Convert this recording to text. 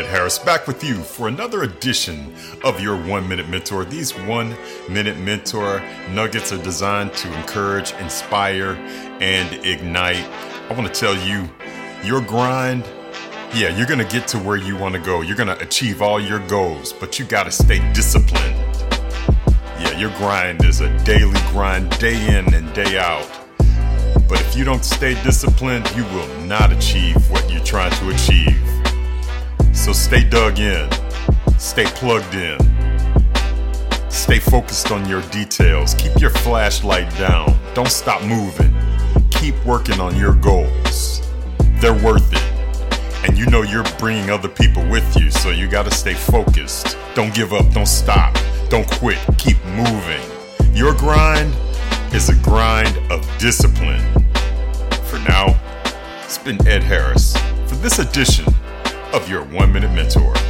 Ed Harris back with you for another edition of your One Minute Mentor. These One Minute Mentor nuggets are designed to encourage, inspire, and ignite. I want to tell you, your grind, yeah, you're going to get to where you want to go. You're going to achieve all your goals, but you got to stay disciplined. Yeah, your grind is a daily grind, day in and day out. But if you don't stay disciplined, you will not achieve what you're trying to achieve. So stay dug in, stay plugged in, stay focused on your details. Keep your flashlight down. Don't stop moving. Keep working on your goals. They're worth it. And you know you're bringing other people with you, so you gotta stay focused. Don't give up, don't stop, don't quit, keep moving. Your grind is a grind of discipline. For now, it's been Ed Harris for this edition of your One Minute Mentor.